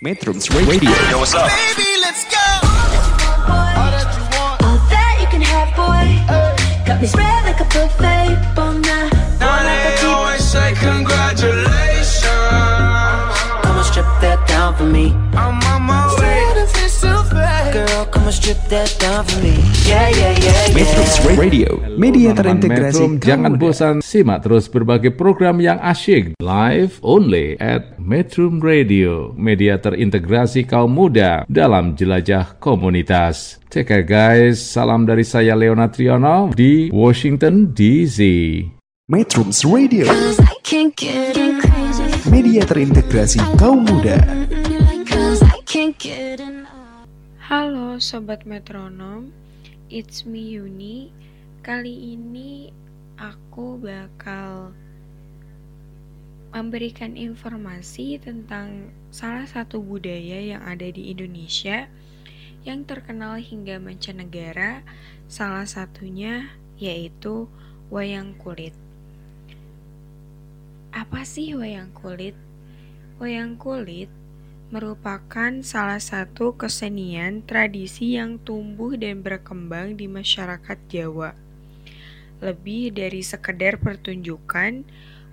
Metrums Radio. Yo, what's up? Baby, let's go. All that you want. All that you can have, boy. Got me spread like a buffet. Bon yeah. Radio. Media terintegrasi. Jangan bosan simak terus berbagai program yang asyik live only at Metrum Radio, media terintegrasi kaum muda dalam jelajah komunitas. Take care guys, salam dari saya Leona Triono di Washington DC. Metrums Radio. Cause I can't get crazy. Media terintegrasi kaum muda. Halo Sobat Metronom, it's me Yuni Kali ini aku bakal memberikan informasi tentang salah satu budaya yang ada di Indonesia yang terkenal hingga mancanegara, salah satunya yaitu wayang kulit. Apa sih wayang kulit? Wayang kulit merupakan salah satu kesenian tradisi yang tumbuh dan berkembang di masyarakat Jawa. Lebih dari sekedar pertunjukan,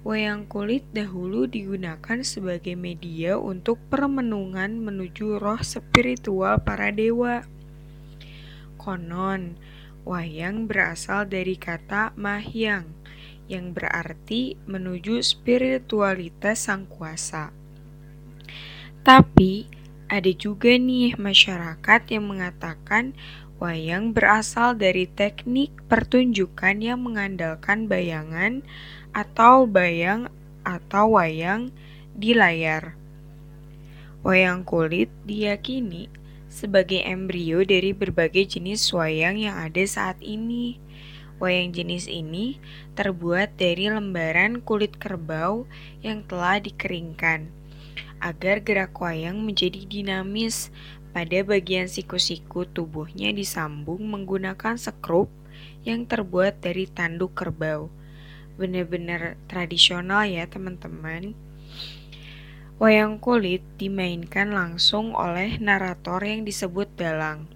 wayang kulit dahulu digunakan sebagai media untuk permenungan menuju roh spiritual para dewa. Konon, wayang berasal dari kata mahyang, yang berarti menuju spiritualitas sang kuasa. Tapi ada juga nih masyarakat yang mengatakan wayang berasal dari teknik pertunjukan yang mengandalkan bayangan atau bayang atau wayang di layar. Wayang kulit diyakini sebagai embrio dari berbagai jenis wayang yang ada saat ini. Wayang jenis ini terbuat dari lembaran kulit kerbau yang telah dikeringkan agar gerak wayang menjadi dinamis. Pada bagian siku-siku tubuhnya disambung menggunakan sekrup yang terbuat dari tanduk kerbau. Benar-benar tradisional ya teman-teman. Wayang kulit dimainkan langsung oleh narator yang disebut dalang.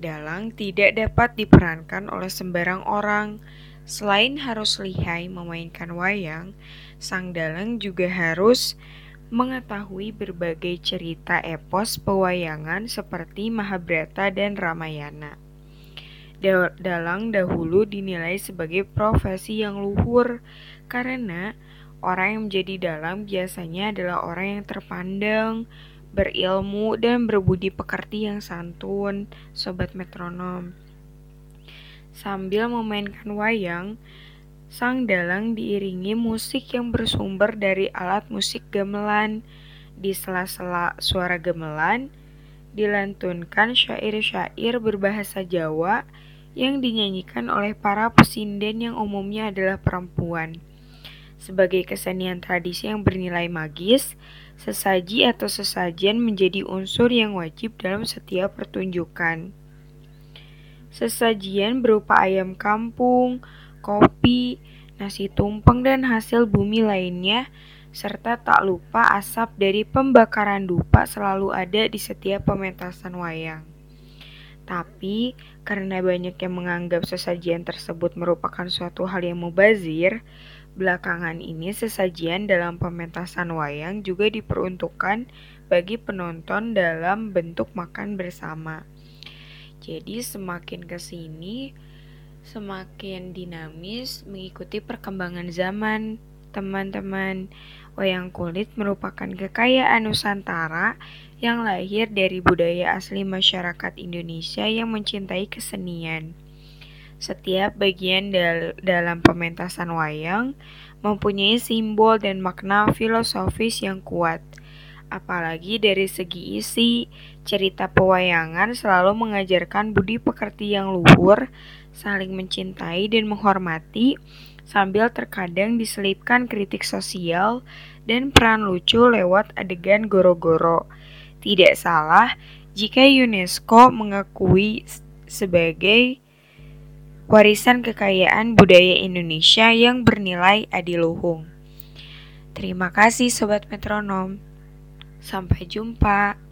Dalang tidak dapat diperankan oleh sembarang orang. Selain harus lihai memainkan wayang, sang dalang juga harus mengetahui berbagai cerita epos pewayangan seperti Mahabharata dan Ramayana. Da- Dalang dahulu dinilai sebagai profesi yang luhur karena orang yang menjadi dalang biasanya adalah orang yang terpandang, berilmu, dan berbudi pekerti yang santun, sobat metronom. Sambil memainkan wayang, Sang dalang diiringi musik yang bersumber dari alat musik gamelan. Di sela-sela suara gamelan, dilantunkan syair-syair berbahasa Jawa yang dinyanyikan oleh para pesinden yang umumnya adalah perempuan. Sebagai kesenian tradisi yang bernilai magis, sesaji atau sesajian menjadi unsur yang wajib dalam setiap pertunjukan. Sesajian berupa ayam kampung, kopi, nasi tumpeng dan hasil bumi lainnya, serta tak lupa asap dari pembakaran dupa selalu ada di setiap pementasan wayang. Tapi, karena banyak yang menganggap sesajian tersebut merupakan suatu hal yang mubazir, belakangan ini sesajian dalam pementasan wayang juga diperuntukkan bagi penonton dalam bentuk makan bersama. Jadi semakin ke sini, semakin dinamis mengikuti perkembangan zaman. Teman-teman, wayang kulit merupakan kekayaan Nusantara yang lahir dari budaya asli masyarakat Indonesia yang mencintai kesenian. Setiap bagian dal- dalam pementasan wayang mempunyai simbol dan makna filosofis yang kuat. Apalagi dari segi isi, cerita pewayangan selalu mengajarkan budi pekerti yang luhur, saling mencintai dan menghormati, sambil terkadang diselipkan kritik sosial dan peran lucu lewat adegan goro-goro. Tidak salah jika UNESCO mengakui sebagai warisan kekayaan budaya Indonesia yang bernilai adiluhung. Terima kasih Sobat Metronom. Sampai jumpa.